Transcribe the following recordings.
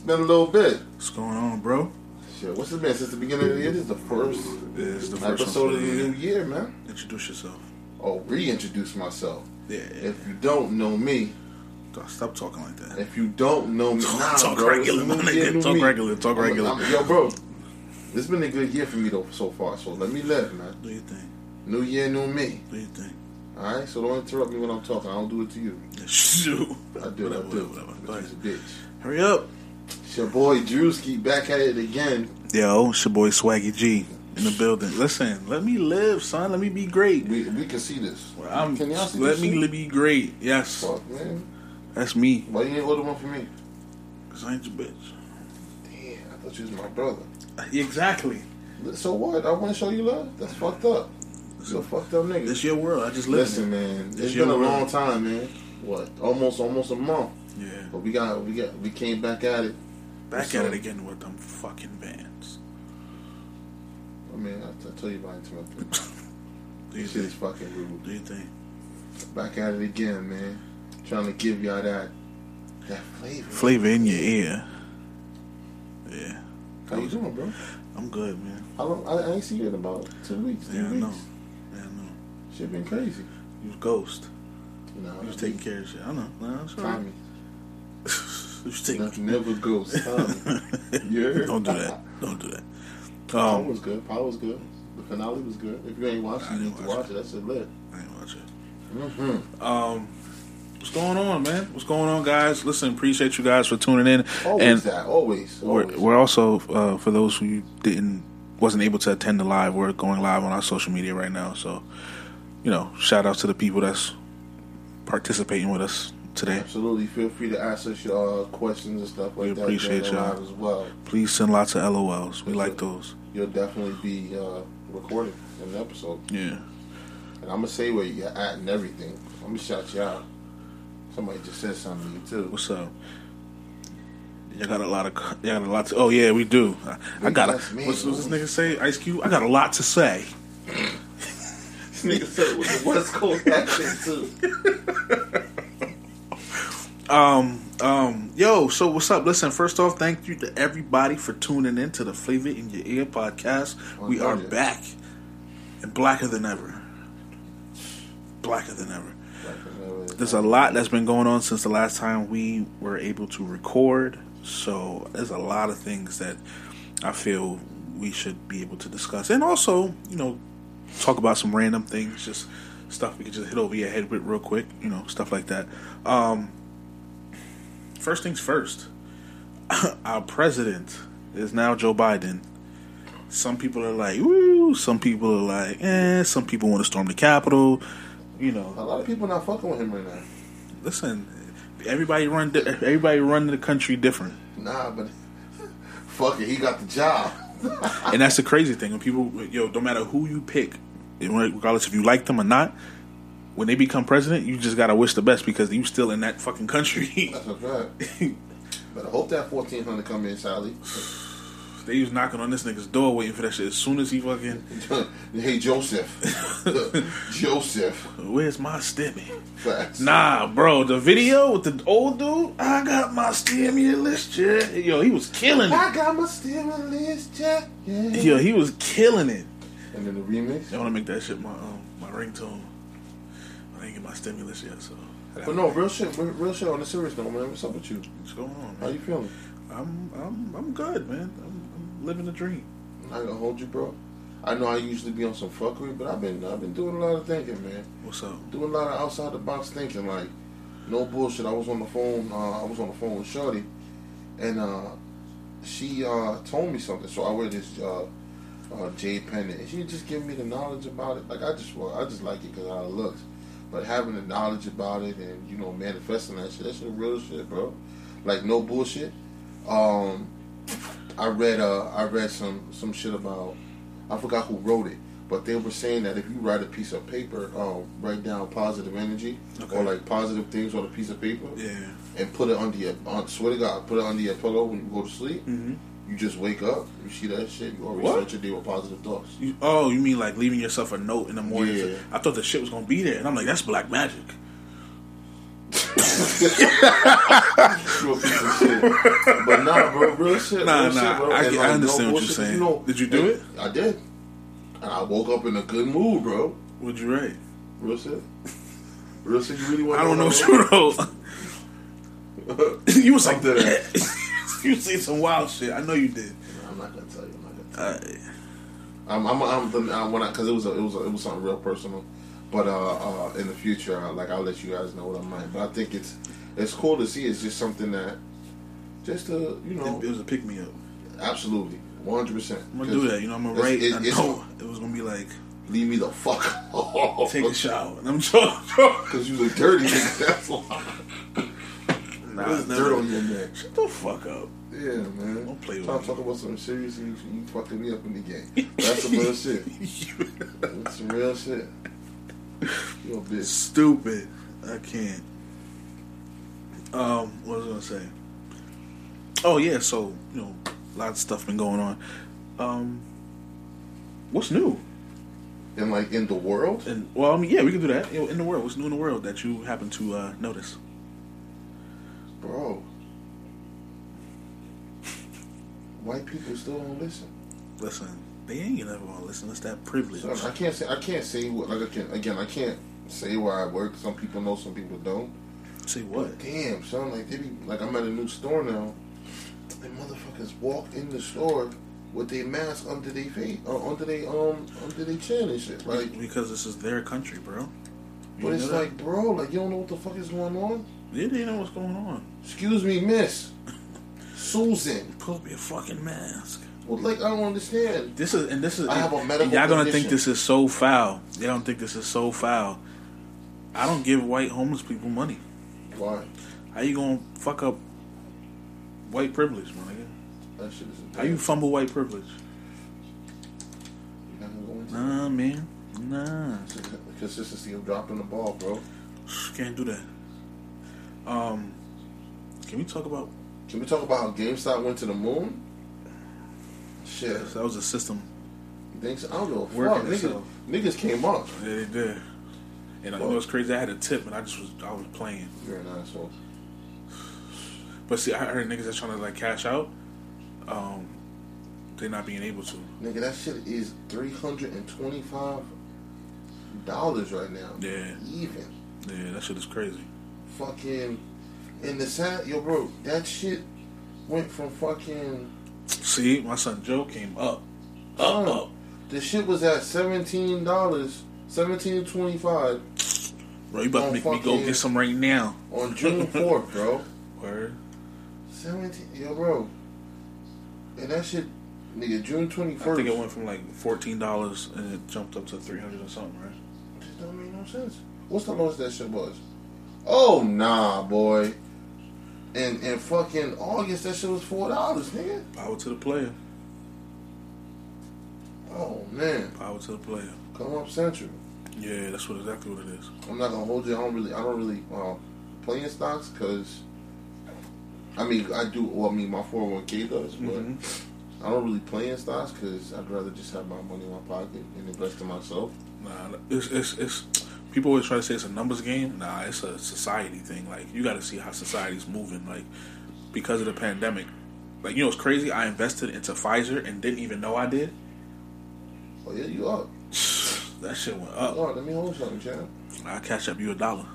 It's been a little bit. What's going on, bro? Shit, what's it been since the beginning of the year? This is the first is the first episode of the new year. man. Introduce yourself. Oh, reintroduce myself. Yeah. If you don't know me, Stop talking like that. if you don't know me, nah, Talk bro, regular, new year, nigga. new Talk me. regular, talk I'm- regular. I'm- yo, bro, it's been a good year for me though so far. So let me live, man. Do your thing. New year, new me. Do your thing. All right, so don't interrupt me when I'm talking. I don't do it to you. Shoot. I do, Whatever, I do. whatever, whatever. Go But ahead. he's a bitch. Hurry up. It's your boy Drewski back at it again. Yo, it's your boy Swaggy G in the building. Listen, let me live, son. Let me be great. We we can see this. I'm, can y'all see let this me shit? be great. Yes, Fuck, man. that's me. Why you ain't order one for me? Cause I ain't your bitch. Damn, I thought you was my brother. Exactly. So what? I want to show you love. That's fucked up. You're a fucked up nigga. It's your world. I just live Listen, man. It's It's been a world. long time, man. What? Almost, almost a month. Yeah. But we got, we got, we came back at it. Back So- at it again with them fucking bands. I mean, I, I tell you about you This shit is fucking rude. Do you think? Back at it again, man. Trying to give y'all that, that flavor. Flavor in your ear. Yeah. How you doing, bro? I'm good, man. I don't, I, I ain't see you in about two weeks, three Yeah, I know. Yeah, I know. Shit been crazy. You was ghost. No, You was taking care of shit. I know. No, that's all right. Tommy. You was taking Nothing never goes. Yeah. Don't do that. Don't do that. Um, was good. Power was good. The finale was good. If you ain't watched I it, you need to watch watch it. That's it lit. I ain't watch it. Mm-hmm. Um, what's going on, man? What's going on, guys? Listen, appreciate you guys for tuning in. Always and that. Always. we're, we're also uh, for those who didn't wasn't able to attend the live. We're going live on our social media right now. So, you know, shout out to the people that's participating with us today. Absolutely. Feel free to ask us your uh, questions and stuff like We that. appreciate during y'all. as well. Please send lots of LOLs. We like those. You'll definitely be uh, recorded in the episode. Yeah. And I'm gonna say where you're at and everything. I'm gonna shout you out. Somebody just said something to you too. What's up? Y'all got a lot of. Y'all got a lot to. Oh yeah, we do. I, I got. A, me, what's, what's this nigga say? Ice Cube. I got a lot to say. This nigga said it with the West Coast accent too. Um, um, yo, so what's up? Listen, first off, thank you to everybody for tuning in to the Flavor in Your Ear podcast. We are back and blacker than ever. Blacker than ever. There's a lot that's been going on since the last time we were able to record. So there's a lot of things that I feel we should be able to discuss. And also, you know, talk about some random things, just stuff we could just hit over your head with real quick, you know, stuff like that. Um, first things first, our president is now Joe Biden. Some people are like, "Woo!" Some people are like, "Eh." Some people want to storm the Capitol. You know, A lot of people not fucking with him right now. listen, everybody run everybody run the country different, Nah, but fuck it, he got the job. and that's the crazy thing. When people, yo, don't matter who you pick, regardless if you like them or not, when they become president, you just gotta wish the best because you still in that fucking country. That's a fact. But I hope that fourteen hundred come in, Sally. they was knocking on this nigga's door waiting for that shit. As soon as he fucking, hey Joseph, Joseph, where's my stimmy? facts. Nah, bro, the video with the old dude, I got my stimulus check. Yo, he was killing it. I got my stimulus check. Yeah. Yo, he was killing it. And then the remix. I want to make that shit my um, my ringtone. I my stimulus yet, so. But no, real shit, real, shit on the serious note, man. What's up with you? What's going on, How you feeling? I'm I'm I'm good, man. I'm, I'm living the dream. I'm not gonna hold you, bro. I know I usually be on some fuckery, but I've been I've been doing a lot of thinking, man. What's up? Doing a lot of outside the box thinking, like no bullshit. I was on the phone. Uh, I was on the phone with Shorty, and uh, she uh, told me something. So I wear this uh, uh, jade pendant, and she just gave me the knowledge about it. Like I just well, I just like it because how it looks. But having the knowledge about it and you know manifesting that shit, that shit real shit, bro. Like no bullshit. Um, I read uh, I read some some shit about I forgot who wrote it, but they were saying that if you write a piece of paper, um, write down positive energy Okay. or like positive things on a piece of paper, Yeah. and put it under your on, swear to God, put it under your pillow when you go to sleep. Mm-hmm. You just wake up, you see that shit, you already What? start your day with positive thoughts. You, oh, you mean like leaving yourself a note in the morning? Yeah. I thought the shit was gonna be there, and I'm like, that's black magic. you a piece of shit. But nah, bro, real shit. Nah, real nah, shit, bro. I- And, I like, understand no what you're saying. You know, Did you do it? I did. And I woke up in a good mood, bro. What'd you write? Real shit. Real shit. You really want? I don't know what you wrote. you was like that. you see some wild shit. I know you did. I'm not gonna tell you. I'm not gonna tell you. Uh, I'm, I'm, I'm, I'm when I, cause it was, a, it was, a, it was something real personal. But uh, uh, in the future, uh, like I'll let you guys know what I'm like. But I think it's, it's cool to see. It's just something that, just to, you know, it, it was a pick me up. absolutely, 100. percent I'm gonna do that. You know, I'm gonna write. it- I know it was gonna be like Leave me the fuck alone. take a shower, and I'm joking. Cause you look dirty. That's why. Nah, There's dirt on your neck. Shut the fuck up. Yeah, man. Don't play with me. talk about something serious you, you fucking me up in the game. That's some real shit. That's some real shit. You a bitch. Stupid. I can't. Um, what was I gonna say? Oh yeah, so you know, a lot of stuff been going on. Um, what's new? And like in the world, And well, I mean, yeah, we can do that. You know, in the world, what's new in the world that you happen to uh, notice? Bro. White people still don't listen. Listen, they ain't never gonna listen. It's that privilege. Son, I can't say I can't say what like I can again I can't say where I work. Some people know, some people don't. Say what? Damn, son, like they be like I'm at a new store now. And motherfuckers walk in the store with their mask under their face, uh, under their um, under their chin and shit. Like, because this is their country, bro. You but it's that? like, bro, like you don't know what the fuck is going on. Yeah, they know what's going on. Excuse me, Miss Susan. To be a fucking mask. Well, like I don't understand. This is and this is. I have a medical Y'all gonna condition. think this is so foul. Y'all don't think this is so foul. I don't give white homeless people money. Why? How you gonna fuck up white privilege, my nigga? That shit is. How you fumble white privilege? You're not gonna go into Nah, man. Nah. the consistency of dropping the ball, bro. Can't do that. Um, can we talk about? Can we talk about how GameStop went to the moon? Shit, That was a system. you think so? I don't know. Fuck, niggas, niggas came up. Yeah, they did. And I know it's crazy. I had a tip, and I just was I was playing. You're an asshole. But see, I heard niggas that's trying to like cash out. Um, they're not being able to. Nigga, that shit is three hundred and twenty-five dollars right now. Yeah. Even Yeah, that shit is crazy. Fucking in the sad yo, bro. That shit went from fucking. See, my son Joe came up, up, up. The shit was at seventeen dollars, seventeen twenty-five Bro, you about to make me go get some right now. on June fourth, bro. Word. Seventeen, yo, bro. And that shit, nigga, June twenty first. I think it went from like fourteen dollars and it jumped up to three hundred or something, right? Just don't make no sense. What's the lowest that shit was? Oh nah, boy. And in fucking August, that shit was four dollars, nigga. Power to the player. Oh man, Power to the player. come up Central. Yeah, that's what exactly what it is. I'm not gonna hold you. I don't really, I don't really uh, play in stocks because. I mean, I do. Well, I mean, my 401k does, but Mhm. I don't really play in stocks because I'd rather just have my money in my pocket and invest in myself. Nah, it's it's it's. People always try to say it's a numbers game. Nah, it's a society thing. Like you got to see how society's moving. Like because of the pandemic. Like you know, it's crazy. I invested into Pfizer and didn't even know I did. Oh yeah, you up? That shit went up. Oh, let me hold something, champ. I catch up you a dollar.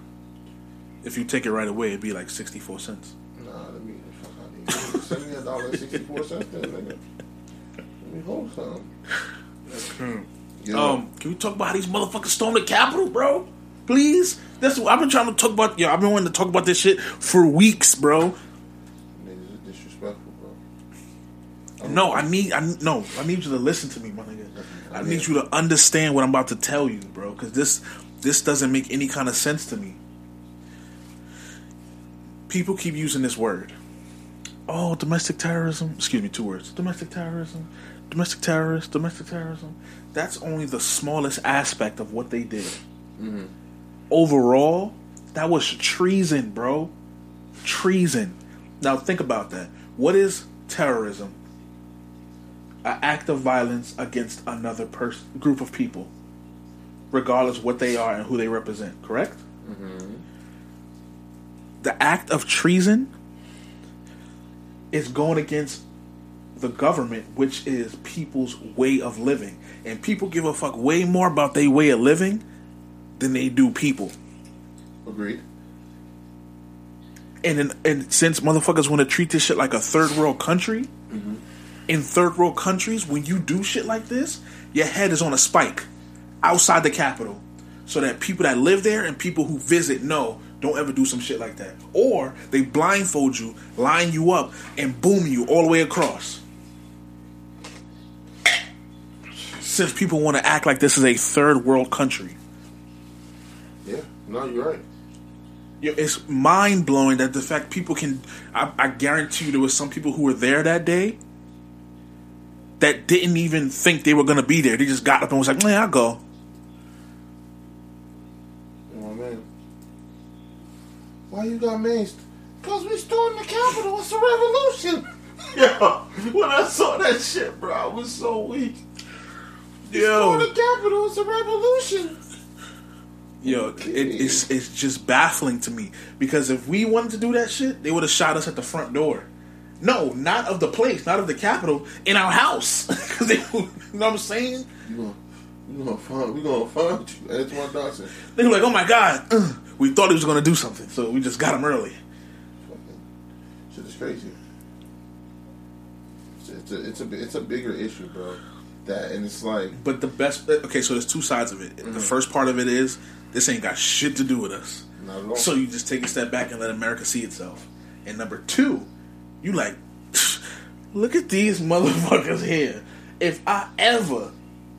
If you take it right away, it'd be like sixty four cents. Nah, let me fuck out of. Send me a dollar sixty four cents, then, nigga. Let me hold some. Yo, Um, can we talk about how these motherfuckers stormed the Capitol, bro? Please. That's what I've been trying to talk about. Yeah, I've been wanting to talk about this shit for weeks, bro. niggas is disrespectful, bro. No, I need. I no. I need you to listen to me, my nigga. I need you to understand what I'm about to tell you, bro. Because this this doesn't make any kind of sense to me. People keep using this word. Oh, domestic terrorism. Excuse me, two words. Domestic terrorism. Domestic terrorist. Domestic terrorism. That's only the smallest aspect of what they did. Mm-hmm. Overall, that was treason, bro. Treason. Now think about that. What is terrorism? an act of violence against another person, group of people, regardless what they are and who they represent. Correct? Mm-hmm. the act of treason is going against the government, which is people's way of living, and people give a fuck way more about their way of living than they do people. Agreed. And in, and since motherfuckers want to treat this shit like a third world country, mm-hmm. in third world countries, when you do shit like this, your head is on a spike outside the capital, so that people that live there and people who visit know don't ever do some shit like that. Or they blindfold you, line you up, and boom you all the way across. Since people want to act like this is a third world country. Yeah, no, you're right. It's mind blowing that the fact people can. I, I guarantee you, there was some people who were there that day that didn't even think they were going to be there. They just got up and was like, "Man, I'll go." Oh, Why you got maced? Cause we stormed the Capitol. It's a revolution. yeah, when I saw that shit, bro, I was so weak. Yo, the Capitol. It's a revolution. Yo, it, it's it's just baffling to me because if we wanted to do that shit, they would have shot us at the front door. No, not of the place, not of the Capitol, in our house. Because they, you know what I'm saying? You gonna, you gonna find, we gonna find you, Antoine Dodson. They were like, oh my god, uh, we thought he was going to do something, so we just got him early. Shit is crazy. It's a, it's a it's a bigger issue, bro. That and it's like, but the best. Okay, so there's two sides of it. Mm-hmm. The first part of it is this ain't got shit to do with us. So you just take a step back and let America see itself. And number two, you like, look at these motherfuckers here. If I ever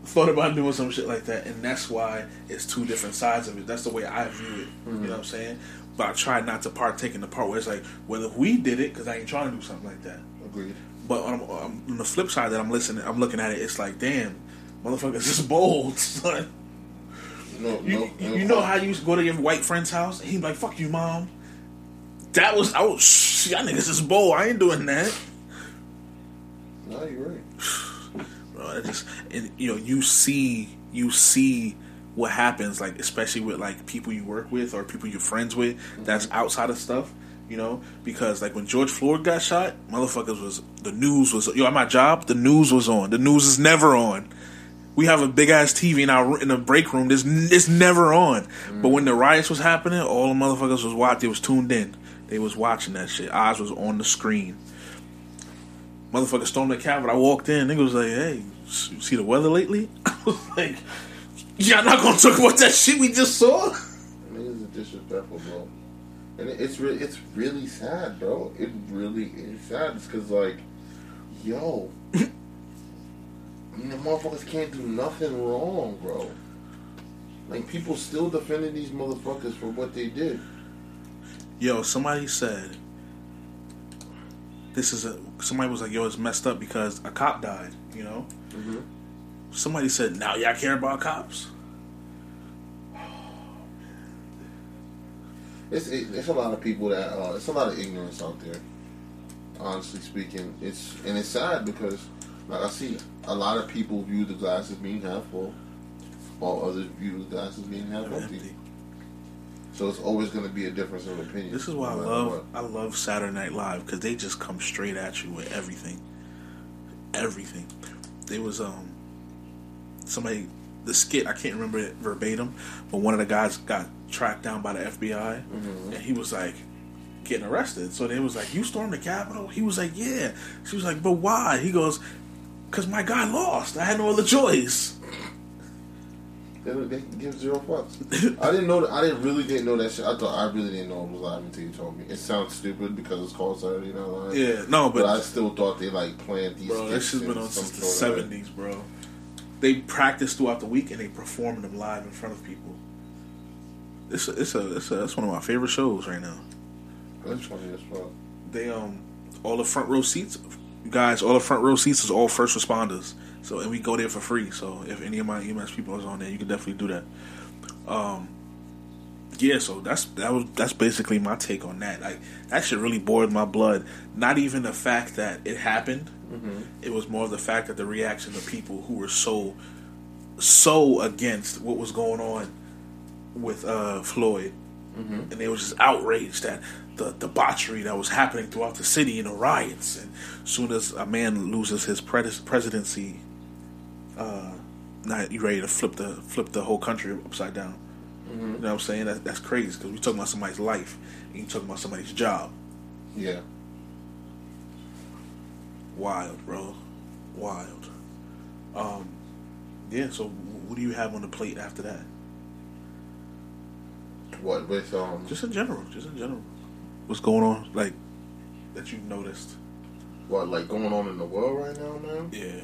thought about doing some shit like that, and that's why it's two different sides of it. That's the way I view it. Mm-hmm. You know what I'm saying? But I try not to partake in the part where it's like, well, if we did it, because I ain't trying to do something like that. Agreed. But on, on, the flip side, that I'm listening, I'm looking at it. It's like, damn, motherfuckers is bold, son. No, you, no, no, you know how you used to go to your white friend's house? And he'd be like, "Fuck you, mom." That was I was y'all niggas is bold. I ain't doing that. No, you're right. bro. just and you know you see you see what happens like especially with like people you work with or people you're friends with mm-hmm. that's outside of stuff you know because like when george floyd got shot motherfuckers was the news was yo at my job the news was on the news is never on we have a big ass TV in our in the break room. This it's never on. Mm. But when the riots was happening, all the motherfuckers was watching. They was tuned in. They was watching that shit. Eyes was on the screen motherfucker stormed the Capitol. I walked in, nigga was like, "Hey, you see the weather lately?" I was like, "Y'all not gonna talk about that shit we just saw?" Niggas are disrespectful, bro. And it's really, it's really sad, bro. It really is sad. It's because like, yo, the motherfuckers can't do nothing wrong, bro. Like people still defending these motherfuckers for what they did. Yo, somebody said this is a somebody was like, "Yo, it's messed up because a cop died." You know. Mm-hmm. Somebody said, "Now y'all care about cops." It's it, it's a lot of people that uh, it's a lot of ignorance out there. Honestly speaking, it's and it's sad because like I see a lot of people view the glasses being half full, while others view the glasses being half empty. empty. So it's always going to be a difference of opinion. This is why no I love what. I love Saturday Night Live because they just come straight at you with everything, everything. There was um somebody the skit I can't remember it verbatim, but one of the guys got tracked down by the FBI, mm-hmm. and he was like getting arrested. So they was like, "You stormed the Capitol?" He was like, "Yeah." She was like, "But why?" He goes, "Cause my guy lost. I had no other choice." They, they give zero fucks. I didn't know. That, I didn't really didn't know that shit. I thought I really didn't know it was live until you told me. It sounds stupid because it's called Saturday Night Live. Yeah, no, but, but I still thought they like planned these. Bro, that shit's been on since the seventies, bro. They practice throughout the week and they perform them live in front of people. It's a, it's a, it's a, it's one of my favorite shows right now. Funny as fuck. They um all the front row seats, guys. All the front row seats is all first responders. So and we go there for free. So if any of my EMS people is on there, you can definitely do that. Um, yeah, so that's that was that's basically my take on that. Like that shit really boiled my blood. Not even the fact that it happened. Mm-hmm. It was more of the fact that the reaction of people who were so so against what was going on with uh, Floyd and they were just outraged at the debauchery that was happening throughout the city and the riots. And as soon as a man loses his pres- presidency, uh, now you ready to flip the flip the whole country upside down. You know what I'm saying? That, that's crazy because we're talking about somebody's life and you're talking about somebody's job. Yeah. Wild, bro. Wild. Um, yeah. So, what do you have on the plate after that? What with um? Just in general. Just in general. What's going on? Like that you noticed? What like going on in the world right now, man? Yeah.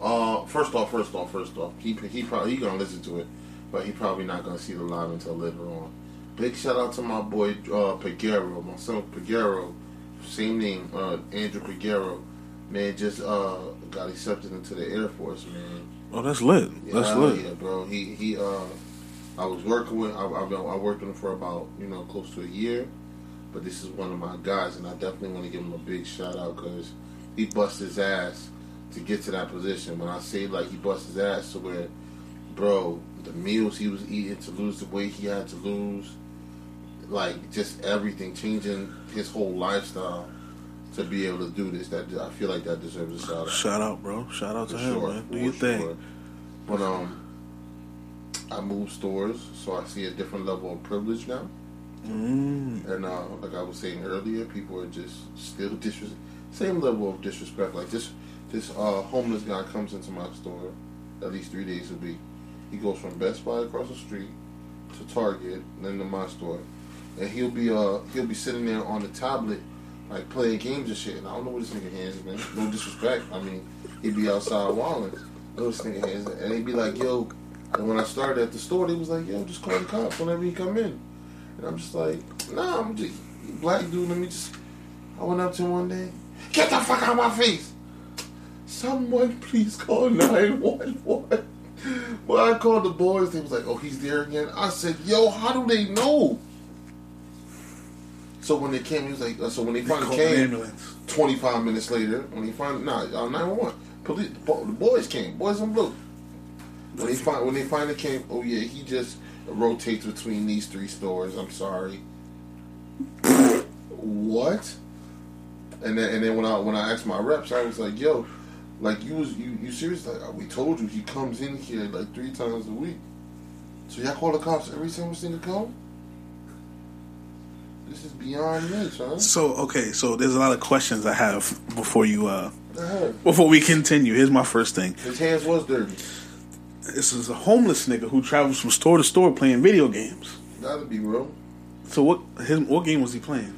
Uh, first off, first off, first off, he he probably he gonna listen to it, but he probably not gonna see the live until later on. Big shout out to my boy uh, Pagero, my son Pagero, same name, uh, Andrew Pagero. Man, just uh, got accepted into the Air Force, man. Oh, that's lit. That's lit. yeah, bro. He he. Uh, I was working with. I, I've been, I worked with him for about you know close to a year, but this is one of my guys, and I definitely want to give him a big shout out because he bust his ass to get to that position. When I say like he bust his ass to where, bro, the meals he was eating to lose the weight he had to lose, like just everything changing his whole lifestyle to be able to do this. That I feel like that deserves a shout out. Shout out, bro. Shout out to For him, sure, man. Do for your thing. But um, I moved stores, so I see a different level of privilege now. Mm. And uh, like I was saying earlier, people are just still disres same level of disrespect. Like this, this uh, homeless guy comes into my store at least three days a week. He goes from Best Buy across the street to Target, then to my store, and he'll be uh he'll be sitting there on the tablet like playing games and shit. And I don't know what this nigga hands, man. No disrespect. I mean, he'd be outside walling. No this nigga hands, and he'd be like, yo. And when I started at the store, they was like, yo, just call the cops whenever you come in. And I'm just like, nah, I'm just black dude. Let me just. I went up to him one day. Get the fuck out of my face! Someone please call 911. Well, I called the boys, they was like, oh, he's there again. I said, yo, how do they know? So when they came, he was like, uh, so when they finally came, 25 minutes later, when he finally, nah, uh, 911, police, the boys came, boys in blue. When they, fin- when they finally came, oh yeah, he just rotates between these three stores. I'm sorry. what? And then, and then when I when I asked my reps, I was like, "Yo, like you was you you serious? Like we told you he comes in here like three times a week. So y'all call the cops every time this nigga come? This is beyond me, son. So okay, so there's a lot of questions I have before you uh before we continue. Here's my first thing. His hands was dirty. This is a homeless nigga who travels from store to store playing video games. That'd be real. So what his what game was he playing?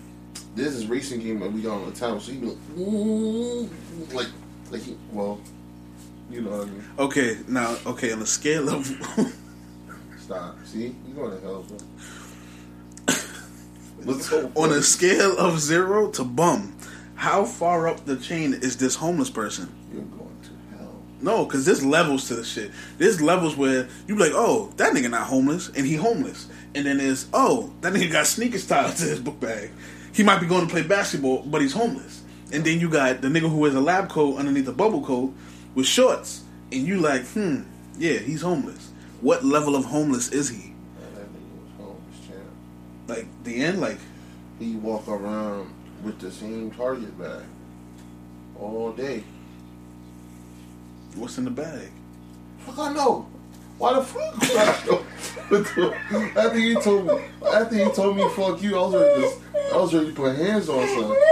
This is racing game that we got on the table, so he be like, "Ooh," like, like he, well, you know what I mean. Okay, now okay, on a scale of Stop. See, you going to hell, bro. Let's go. on a scale of zero to bum, how far up the chain is this homeless person? No, because there's levels to the shit. There's levels where you be like, oh, that nigga not homeless, and he homeless. And then there's, oh, that nigga got sneakers tied to his book bag. He might be going to play basketball, but he's homeless. And then you got the nigga who wears a lab coat underneath a bubble coat with shorts. And you like, hmm, yeah, he's homeless. What level of homeless is he? Man, that nigga was homeless, champ. Like, the end? Like, He walk around with the same Target bag all day. What's in the bag? Fuck, I know. Why the fuck? would I know? after he told me, after he told me fuck you, I was ready to, I was ready to put hands on something.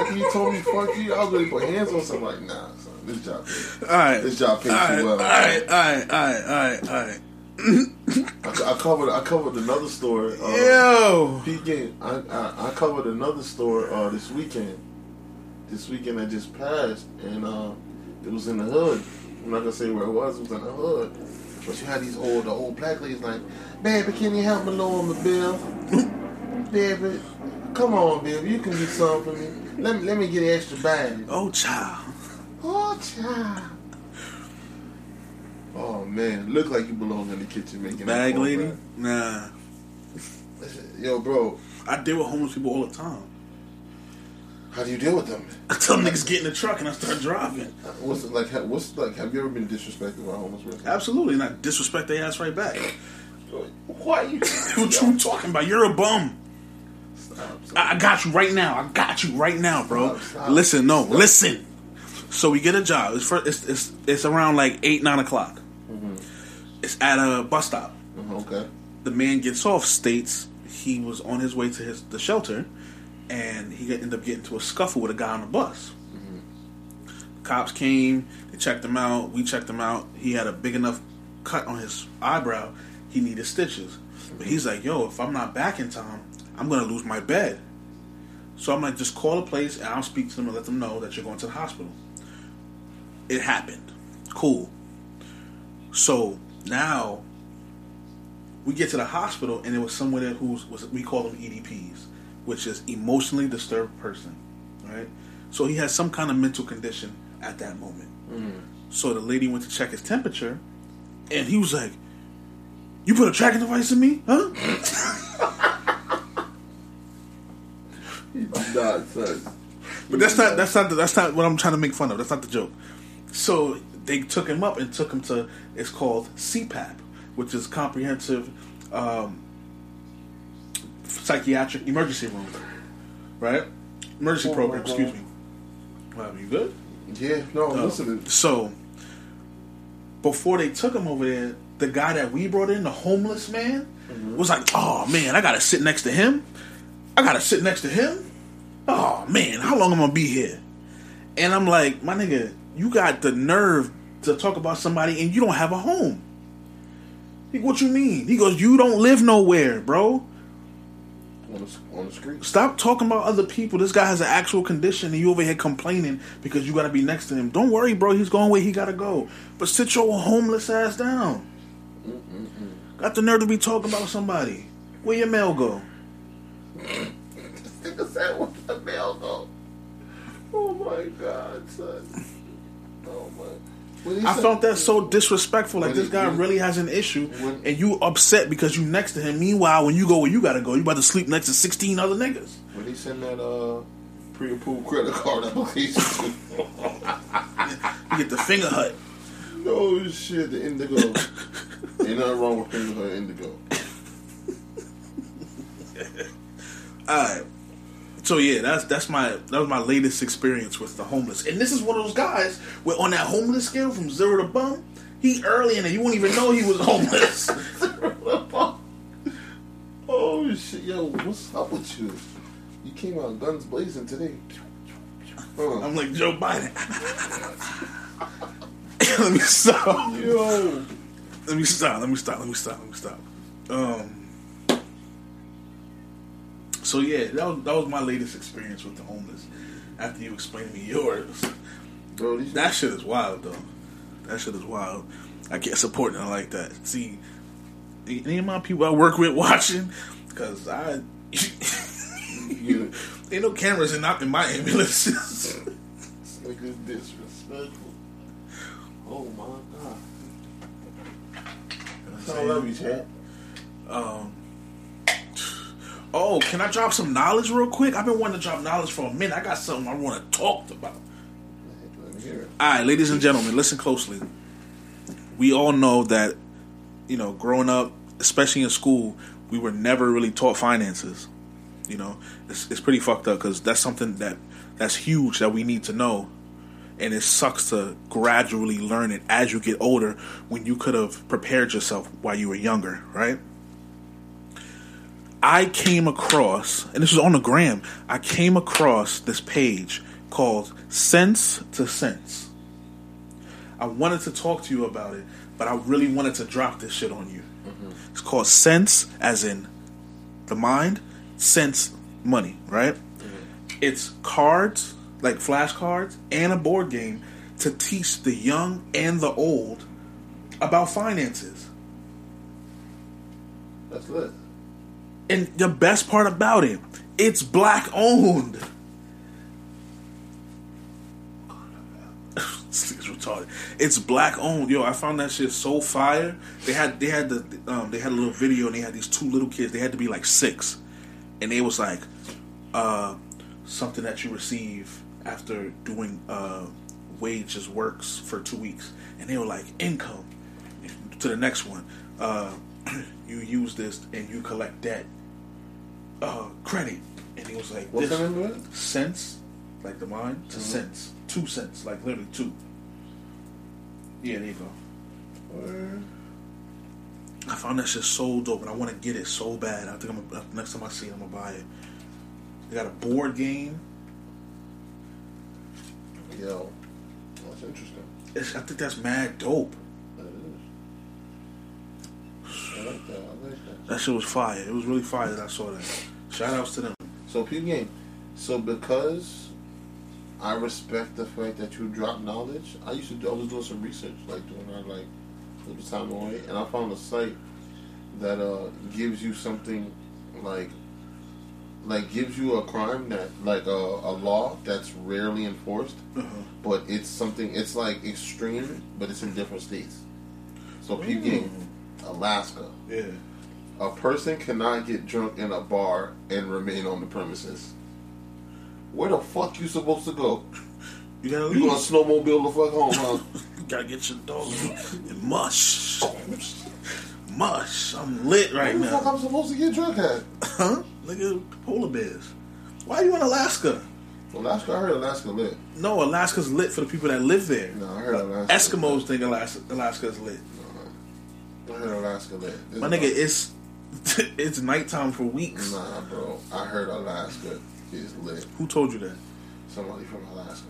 After he told me fuck you, I was ready to put hands on something. Like, nah, son, this job, pays- Alright. this job pays Alright, too well. alright, alright, alright, alright, alright. I, I covered, I covered another store. Uh, Yo! Game, I, I I covered another store uh, this weekend. This weekend that just passed, and uh, it was in the hood. I'm not gonna say where it was. It was in the hood. But you had these old, the old black ladies like, "Baby, can you help me lower my bill? baby, come on, baby, you can do something for me. Let me let me get an extra bag. Oh, child. Oh, child. Oh man, look like you belong in the kitchen making Bag lady? cornbread. Nah. Yo, bro, I deal with homeless people all the time. How do you deal with them? I tell them niggas get in the truck and I start driving. What's like? What's like? Have you ever been disrespected by a homeless person? Absolutely, and I disrespect their ass right back. Why you? what you talking about? You're a bum. Stop, stop. I, I got you right now. I got you right now, bro. Stop, listen, no, listen. So we get a job. It's, for, it's it's it's around like eight nine o'clock. Mm-hmm. It's at a bus stop. Okay. The man gets off. States he was on his way to his the shelter, and he ended up getting into a scuffle with a guy on the bus. Cops came. They checked him out. We checked him out. He had a big enough cut on his eyebrow. He needed stitches. But he's like, "Yo, if I'm not back in time, I'm gonna lose my bed." So I'm like, just call a place and I'll speak to them and let them know that you're going to the hospital. It happened. Cool. So now we get to the hospital and there was someone there who's was we call them EDPs, which is emotionally disturbed person, right? So he has some kind of mental condition at that moment. So the lady went to check his temperature, and he was like, "You put a tracking device in me, huh?" But that's not that's not the, that's not what I'm trying to make fun of. That's not the joke. So they took him up and took him to it's called CPEP, which is comprehensive um, psychiatric emergency room, right? Emergency Oh, program. Excuse me. Wow, you good? Yeah. No. Uh, Listen. So before they took him over there, the guy that we brought in, the homeless man, was like, "Oh man, I gotta sit next to him. I gotta sit next to him. Oh man, how long am I gonna be here?" And I'm like, "My nigga, you got the nerve to talk about somebody and you don't have a home." He, what you mean? He goes, "You don't live nowhere, bro." On the, on the street. Stop talking about other people. This guy has an actual condition, and you over here complaining because you got to be next to him. Don't worry, bro. He's going where he got to go. But sit your homeless ass down. Got the nerve to be talking about somebody. Where your mail go? This nigga said what the mail go. Oh my god, son. I said- felt that so disrespectful. Like this guy when- really has an issue, when- and you upset because you next to him. Meanwhile, when you go where you got to go, you about to sleep next to sixteen other niggas. When he send that uh pre-approved credit card application. You get the Fingerhut. no shit, the indigo. Ain't nothing wrong with Fingerhut indigo. Alright. So yeah, that's that's my that was my latest experience with the homeless. And this is one of those guys where on that homeless scale from zero to bum, he early in it. You won't even know he was homeless. oh shit, yo, what's up with you? You came out guns blazing today. Huh. I'm like Joe Biden. let me stop. Yo, Let me stop. Let me stop. Let me stop. Let me stop. Um. So yeah, that was that was my latest experience with the homeless. After you explained to me yours, bro, that shit is wild though. That shit is wild. I can't support nothing like that. See, any of my people I work with watching, because I you, ain't no cameras in in my ambulances. this nigga's disrespectful. Oh my god. I love you, Chad. Um. Oh, can I drop some knowledge real quick? I've been wanting to drop knowledge for a minute. I got something I want to talk about. All right, ladies and gentlemen, listen closely. We all know that, you know, growing up, especially in school, we were never really taught finances. You know, it's, it's pretty fucked up because that's something that that's huge that we need to know, and it sucks to gradually learn it as you get older when you could have prepared yourself while you were younger, right? I came across, and this was on the gram, I came across this page called Sense to Sense. I wanted to talk to you about it, but I really wanted to drop this shit on you. Mm-hmm. It's called Sense, as in the mind, sense money, right? Mm-hmm. It's cards, like flashcards, and a board game to teach the young and the old about finances. That's lit. And the best part about it, it's black owned. It's black owned, yo. I found that shit so fire. They had they had the um, they had a little video and they had these two little kids. They had to be like six, and they was like uh, something that you receive after doing uh, wages works for two weeks, and they were like income to the next one. Uh, you use this and you collect debt, uh, credit. And he was like, What's name of it? cents, like the mind, to Mhm. cents, two cents, like literally two. Yeah, there you go. Word. I found that shit so dope, and I want to get it so bad. I think I'm gonna, next time I see it, I'm gonna buy it. They got a board game. Yo, that's interesting. It's, I think that's mad dope. That is. I like that. That. Shit was fire. It was really fire that I saw that. Shout outs to them. So, P game. So, because I respect the fact that you drop knowledge, I used to do, I was doing some research, like doing that, like, a little time away, and I found a site that uh gives you something like, like gives you a crime that, like a, a law that's rarely enforced, Uh-huh. but it's something, it's like extreme, but it's in different states. So, P game, Alaska. Yeah. A person cannot get drunk in a bar and remain on the premises. Where the fuck you supposed to go? You gotta You gonna snowmobile the fuck home, huh? You gotta get your dog and mush. Mush. I'm lit right Where the fuck now. I'm supposed to get drunk at? Huh? Nigga, polar bears. Why are you in Alaska? Alaska, I heard Alaska lit. No, Alaska's lit for the people that live there. No, I heard Alaska. Eskimos think Alaska, Alaska's lit. No, no. I heard Alaska lit. This My nigga, it's it's nighttime for weeks. Nah, bro. I heard Alaska is lit. Who told you that? Somebody from Alaska.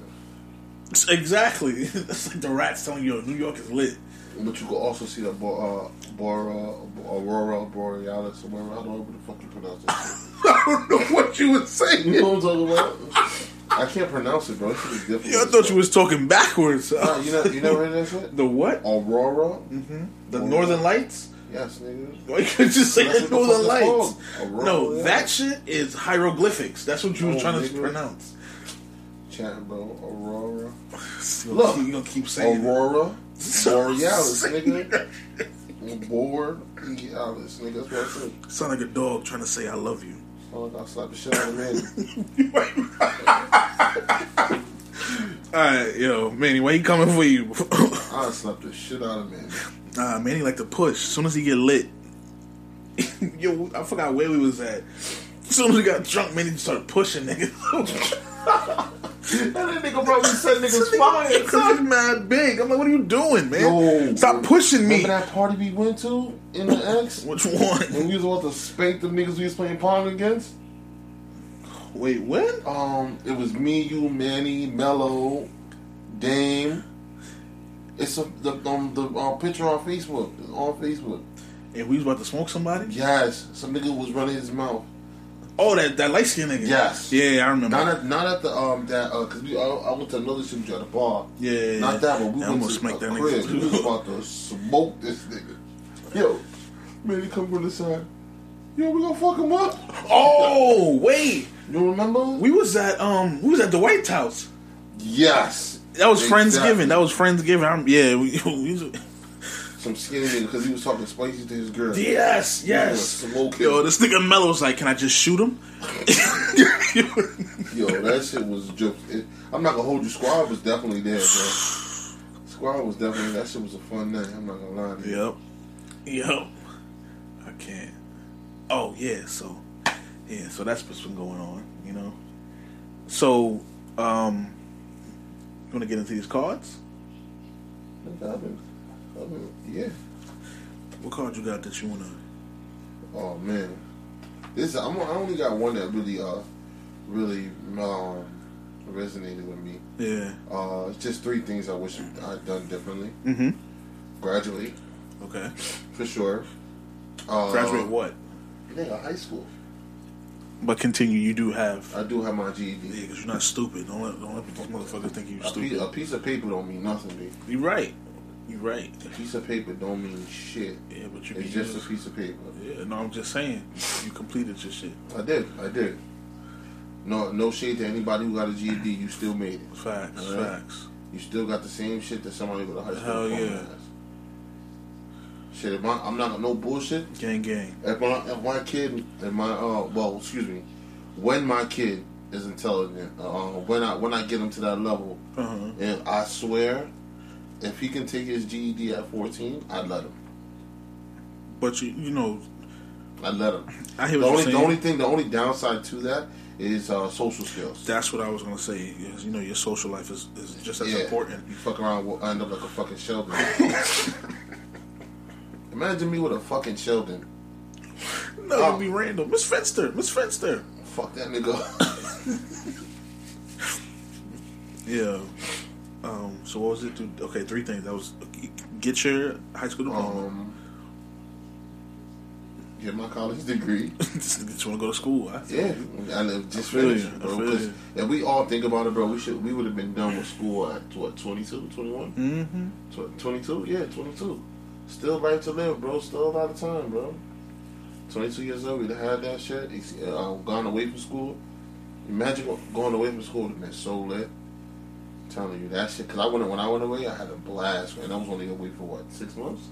Exactly. That's like the rats telling you New York is lit. But you can also see the uh, Bora, Aurora Borealis, or whatever. I don't know what the fuck you pronounce that shit. I don't know what you were saying. You know what I'm talking about? I can't pronounce it, bro. Is difficult. Yeah, I thought you was talking backwards. Nah, you, know, you never heard that shit? the what? Aurora? hmm The Aurora. Northern Lights? Yes, nigga. You could just say That's the what the Northern fuck it's Lights? No, yeah. that shit is hieroglyphics. That's what you was Oh, trying to pronounce. Chat, bro. Aurora. You Look. you gonna keep saying. Aurora Borealis, nigga. Borealis, nigga. That's what I said. Sound like a dog trying to say I love you. I gotta slap the shit out of man. Alright, yo, Manny, why he coming for you? I slapped the shit out of man. Nah, Manny like to push. As soon as he get lit. yo, I forgot where we was at. As soon as we got drunk, Manny just started pushing niggas. That nigga probably said niggas Because he's mad big. I'm like, what are you doing, man? Yo, Stop pushing me. Remember that party we went to in the X? Which one? When we was about to spank the niggas we was playing pong against? Wait, when? Um, it was me, you, Manny, Mello, Dame. It's a, the um, the uh, picture on Facebook. It's on Facebook. And we was about to smoke somebody? Yes, some nigga was running his mouth. Oh, that, that light skinned nigga. Yes. Yeah, I remember. Not at not at the um that uh cause we I, I went to another shit at the bar. yeah. Not that one. We went almost to smacked a that crib. We was about to smoke this nigga. Yo, man, he come from the side. Yo, we gonna fuck him up. oh, wait. You remember? We was at um we was at the White House. yes. That was Exactly. Friendsgiving. That was Friendsgiving. I'm, yeah, we, we Some skinny nigga because he was talking spicy to his girl. yes, yes. Smoking. Yo, this nigga Mello was like, "Can I just shoot him?" Yo, that shit was just. It, I'm not gonna hold you. Squad was definitely there, bro. Squad was definitely. That shit was a fun night. I'm not gonna lie to you. Yep. Yep. I can't. Oh yeah, so yeah, so that's what's been going on, you know. So, um you wanna get into these cards? I've been, I've been, yeah. What card you got that you wanna Oh man, this I'm, I only got one that really, uh, really um, resonated with me. Yeah. Uh, it's just three things I wish I'd done differently. Mm-hmm. Graduate, Okay. for sure. Uh, Graduate what? Nigga, high school. But continue, you do have I do have my GED. Yeah, because you're not stupid. Don't let, don't let these motherfuckers think you're A piece, stupid. a piece of paper don't mean nothing, B. You're right. You're right. A piece of paper don't mean shit. Yeah, but you It's just a piece of paper. Yeah, no, I'm just saying. You completed your shit. I did. I did. No, no shade to anybody who got a GED. You still made it. Facts. Right. Facts. You still got the same shit that somebody with a high school Hell yeah. has. Shit, if my, I'm not no bullshit. Gang, gang. If my, if my kid and my uh well, excuse me, when my kid is intelligent, uh, when I when I get him to that level, Uh-huh. and I swear, if he can take his GED at 14, I'd let him. But you, you know, I let him. I hear The what only, the only thing, the only downside to that is uh, social skills. That's what I was gonna say. Is, you know, your social life is, is just as Yeah. important. You fuck around, we'll end up like a fucking Sheldon. Imagine me with a fucking Sheldon. No, Oh. it'd be random. Miss Finster, Miss Finster. Fuck that nigga. Yeah. Um. So what was it? Okay, three things. That was get your high school diploma. um, get my college degree. just, just want to go to school. I Yeah, I live just finished, you, bro. if we all think about it, bro, we should we would have been done with school at what 22, 21? Mm-hmm. Tw- 22? Yeah, 22. Still life to live, bro. Still a lot of time, bro. 22 years old, we'd have had that shit. Uh, gone away from school. Imagine going away from school and been so lit. I'm telling you that shit. Cause I went when I went away, I had a blast, man. I was only away for what six months.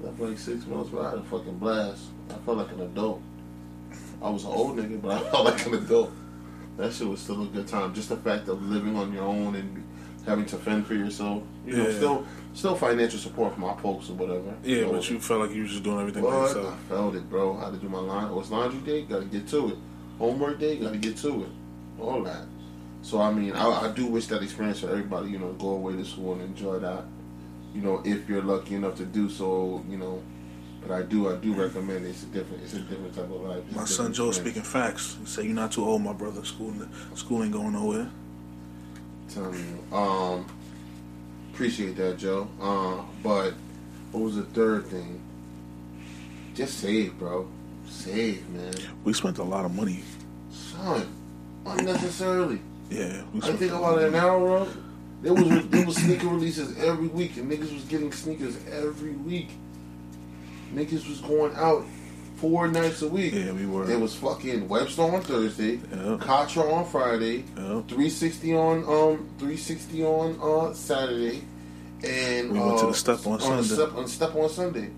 Left like six months, but I had a fucking blast. I felt like an adult. I was an old nigga, but I felt like an adult. That shit was still a good time. Just the fact of living on your own and having to fend for yourself. You know, Yeah. still still financial support from my folks or whatever. Yeah, So, but you felt like you were just doing everything by yourself. I felt it, bro. I had to do my line. Oh, it's laundry day. Got to get to it. Homework day. Got to get to it. All that. So I mean, I, I do wish that experience for everybody. You know, go away to school and enjoy that. You know, if you're lucky enough to do so. You know, but I do, I do recommend it. It's a different, it's a different type of life. It's My son Joe experience. speaking facts. He said, "You're not too old, my brother. School, school ain't going nowhere." telling you. Um, appreciate that, Joe. Uh, but what was the third thing? Just save, bro. Save, man. We spent a lot of money. Son, unnecessarily. Yeah, we I think a about lot it now, bro. There was there was sneaker releases every week, and niggas was getting sneakers every week. Niggas was going out four nights a week. Yeah, we were. It was fucking Webster on Thursday, Yep. Contra on Friday, Yep. 360 on um 360 on uh Saturday, and We went to uh, the Step on the Sunday. Step, on Step on Sunday.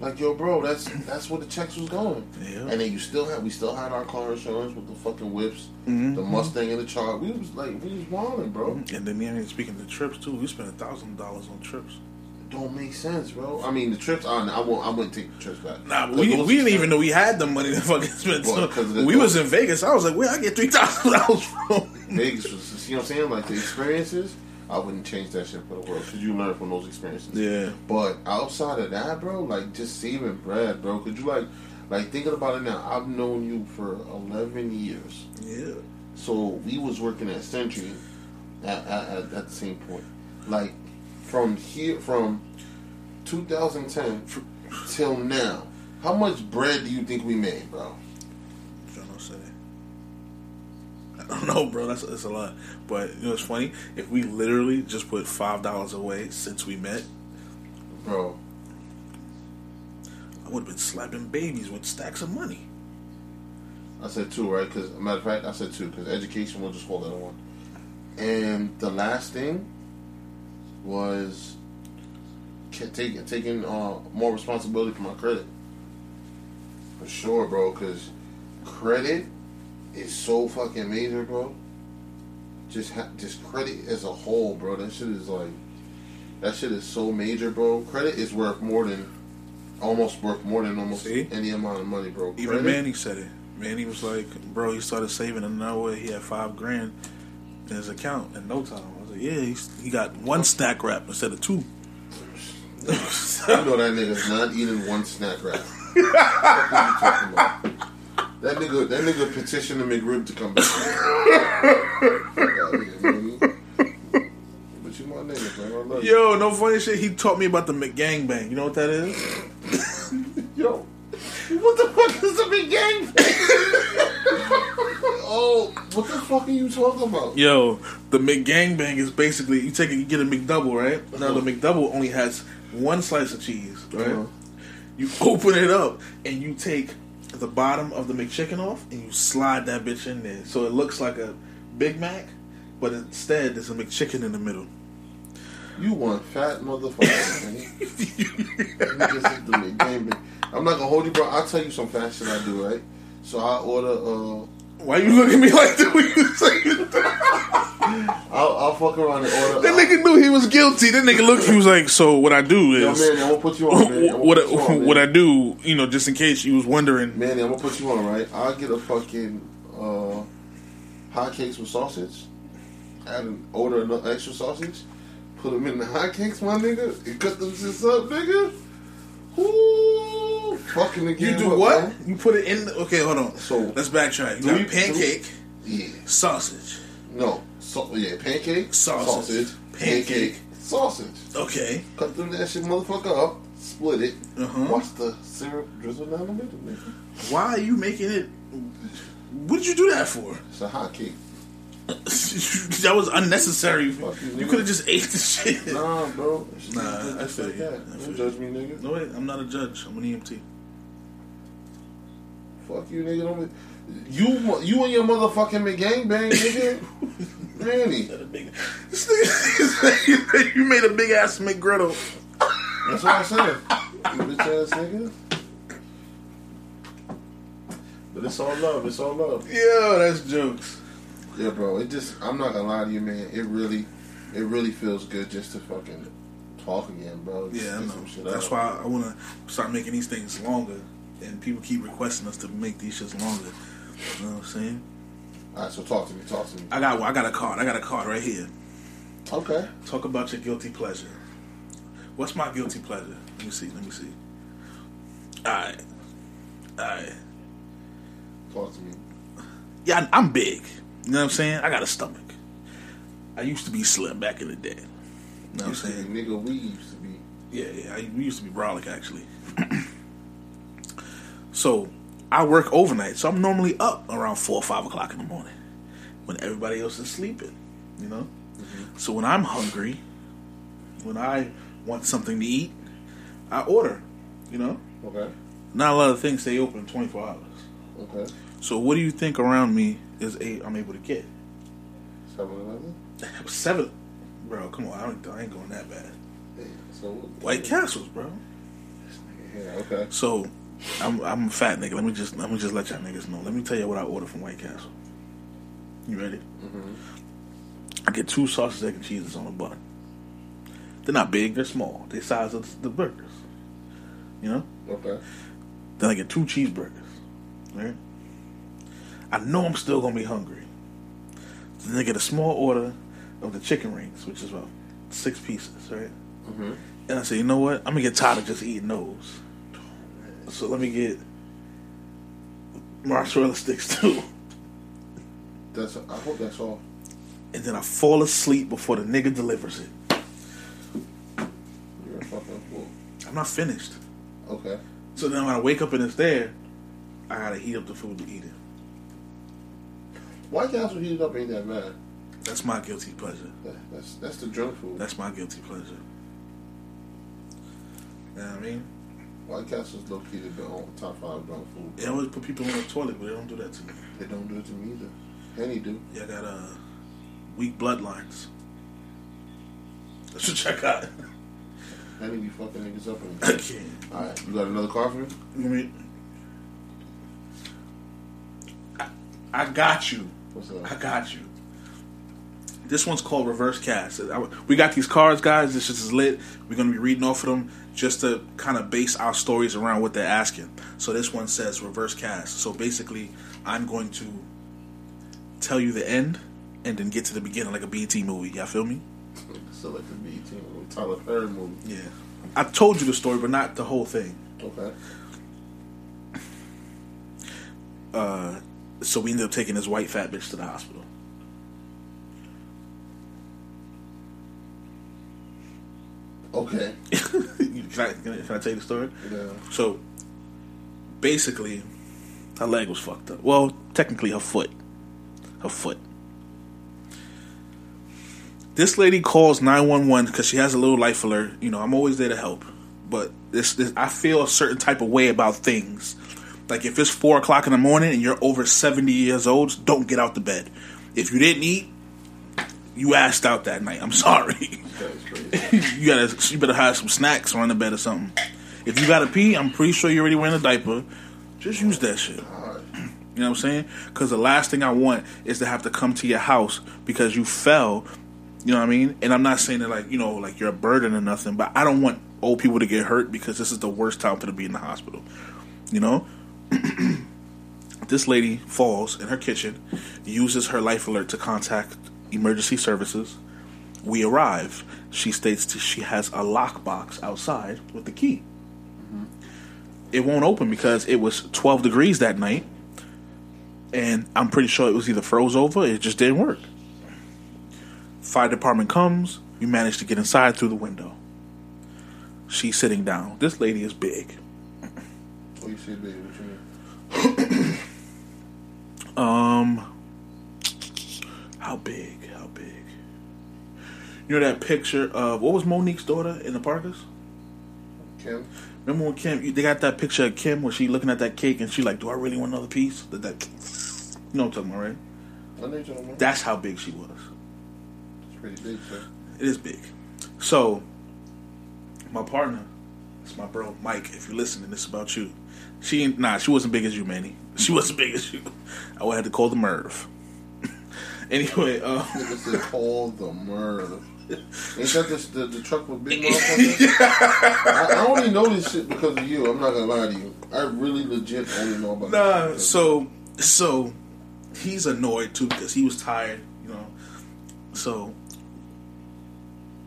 Like yo, bro, that's that's where the checks was going. Yeah. And then you still had we still had our car insurance with the fucking whips, Mhm. the Mustang and the chart. We was like we was wilding, bro. And then, mean, speaking of trips too, we spent a thousand dollars on trips. Don't make sense, bro. I mean the trips. I, I won't. I wouldn't take the trips back. Nah, but 'Cause we, we didn't even know we had the money to fucking spend. Well, So 'cause of the- we was in Vegas, I was like, where I get three thousand dollars from? Vegas was. You know what I'm saying? Like the experiences. I wouldn't change that shit for the world because you learn from those experiences. Yeah. But outside of that, bro, like just saving bread, bro. Could you like, like thinking about it now? I've known you for eleven years, Yeah. so we was working at Century at, at, at, at the same point. Like from here, from 2010 till now, how much bread do you think we made, bro? To say. I don't know, bro. That's, that's a lot. But you know, it's funny. If we literally just put five dollars away since we met, Bro, I would have been slapping babies with stacks of money. I said two, right? Because matter of fact, I said two because education will just hold that one. And the last thing was taking taking uh, more responsibility for my credit. For sure, bro. Because credit is so fucking major, bro. Just ha- just credit as a whole, bro. That shit is like that shit is so major, bro. Credit is worth more than almost worth more than almost See? any amount of money, bro. Even Manny said it. Manny was like, bro, he started saving and nowhere he had five grand in his account in no time. Like, yeah, he's, he got one snack wrap instead of two. I know that nigga's not eating one snack wrap. what are you talking about? That nigga, that nigga petitioned the McRib to come back. Fuck outta here, man. But you my nigga, man. I love you. Yo, no funny shit. He taught me about the McGangbang. You know what that is? Yo, what the fuck is a oh, what the fuck are you talking about? Yo, the McGangbang is basically you take it, you get a McDouble, right? Now the McDouble only has one slice of cheese, right? Uh-huh. You open it up and you take the bottom of the McChicken off and you slide that bitch in there, so it looks like a Big Mac, but instead there's a McChicken in the middle. You want fat motherfucker, man. Niggas the McGangbang. I'm not gonna hold you, bro. I'll tell you some fat shit I do, right? So I order, uh, Why you look at me like that when you say that? I'll, I'll fuck around and order. That nigga knew he was guilty. That nigga looked. He was like, "So what I do Yo, is, man, I'm gonna put you on. Man. What gonna you on, I, what I do, you know, just in case you was wondering." man, I'm gonna put you on, right? I'll get a fucking uh, hot cakes with sausage. Add an order an extra sausage. Put them in the hot cakes, my nigga, and cut them shits up, nigga. Ooh, fucking the You do what? man. You put it in. The, okay, hold on. So- let's backtrack. You got we- pancake, Yeah. sausage. No. So, yeah, pancake, Sausage. sausage, Pancake. pancake, sausage. Okay. Cut them that shit motherfucker up, split it. Uh-huh. Watch the syrup drizzle down the middle, nigga. Why are you making it? What did you do that for? It's a hot cake. that was unnecessary. You, You could have just ate the shit. Nah, bro. Nah, I feel like you. that. I Don't feel judge me, nigga. No, wait, I'm not a judge. I'm an EMT. Fuck you, nigga. Don't be, you, you and your motherfucking McGangbang, nigga. Manny. This nigga, you made a big ass McGriddle. That's what I said. You bitch ass nigga. But it's all love. It's all love. Yeah, that's jokes. Yeah, bro. It just. I'm not gonna lie to you, man. It really, it really feels good just to fucking talk again, bro. Just Yeah, I know. That's out. why I want to start making these things longer, and people keep requesting us to make these shits longer. You know what I'm saying? All right, so talk to me. Talk to me. I got, I got a card. I got a card right here. Okay. Talk about your guilty pleasure. What's my guilty pleasure? Let me see. Let me see. All right, all right. Talk to me. Yeah, I'm big. You know what I'm saying? I got a stomach. I used to be slim back in the day. You know what I'm saying? nigga, we used to be. Yeah, yeah. I, we used to be brolic actually. so I work overnight, so I'm normally up around four or five o'clock in the morning when everybody else is sleeping. You know. Mm-hmm. So when I'm hungry, when I want something to eat, I order. You know. Okay. Not a lot of things stay open 24 hours. Okay. So what do you think around me is a I'm able to get? Seven Eleven. Seven, bro. Come on, I, don't, I ain't going that bad. Yeah. So? White Castles, bro. Yeah. Okay. So, I'm I'm a fat nigga. Let me just let me just let y'all niggas know. Let me tell you what I ordered from White Castle. You ready? Mm-hmm. I get two sausage, egg, and cheeses on a bun. They're not big. They're small. They size of the burgers. You know. Okay. Then I get two cheeseburgers. Right. I know I'm still gonna be hungry. Then I get a small order of the chicken rings, which is about six pieces. Right. Mm-hmm. And I say, you know what? I'm gonna get tired of just eating those. So let me get mozzarella sticks too. That's. I hope that's all. And then I fall asleep before the nigga delivers it. You're a fucking fool. I'm not finished. Okay. So then when I wake up and it's there, I gotta heat up the food to eat it. White Castle heated up ain't that bad. That's my guilty pleasure. That, that's that's the junk food. That's my guilty pleasure. You know what I mean? White Castle's key the top five junk food. They always put people on the toilet, but they don't do that to me. They don't do it to me either. Henny do. Yeah, I got uh, weak bloodlines. That's what I got. Henny be fucking niggas up. I And... can't. All right, you got another car for me? You mean? I, I got you. What's up? I got you. This one's called Reverse Cast. We got these cards, guys. This is lit. We're gonna be reading off of them just to kind of base our stories around what they're asking. So this one says Reverse Cast. So basically, I'm going to tell you the end and then get to the beginning like a BT movie. Y'all feel me? so like the B movie, Tyler Perry movie. Yeah. I told you the story, but not the whole thing. Okay. Uh, so we ended up taking this white fat bitch to the hospital. Okay. can, I, can, I, can I tell you the story? Yeah. So basically, her leg was fucked up. Well, technically, her foot. Her foot. This lady calls 911 because she has a little life alert. You know, I'm always there to help. But this, this, I feel a certain type of way about things. Like if it's 4 o'clock in the morning and you're over 70 years old, don't get out the bed. If you didn't eat, you asked out that night. I'm sorry. You gotta you better have some snacks on the bed or something. If you gotta pee, I'm pretty sure you're already wearing a diaper. Just use that shit. You know what I'm saying? Because the last thing I want is to have to come to your house because you fell You know what I mean? And I'm not saying that like you know like you're a burden or nothing, but I don't want old people to get hurt because this is the worst time for to be in the hospital. You know. this lady falls in her kitchen, uses her life alert to contact emergency services. We arrive. She states she has a lockbox outside with the key. Mm-hmm. It won't open because it was 12 degrees that night, and I'm pretty sure it was either froze over, it just didn't work. Fire department comes. We manage to get inside through the window. She's sitting down. This lady is big. What you say big? What you mean? um, how big? How big? You know that picture of what was Mo'Nique's daughter in the Parkers? Kim. Remember when Kim? They got that picture of Kim where she looking at that cake and she like, "Do I really want another piece?" That, that you know what I'm talking about, right? I know talking about. That's how big she was It's pretty big, sir. It is big. So, my partner, it's my bro Mike. If you're listening, this is about you. She ain't nah. She wasn't big as you, Manny. She wasn't big as you. I would have to call the Merv. anyway, uh, call the Merv. Ain't that the, the, the truck with big motherfuckers? I, I, only know this shit because of you. I'm not gonna lie to you. I really legit only know about. Nah, so so he's annoyed too because he was tired. You know, so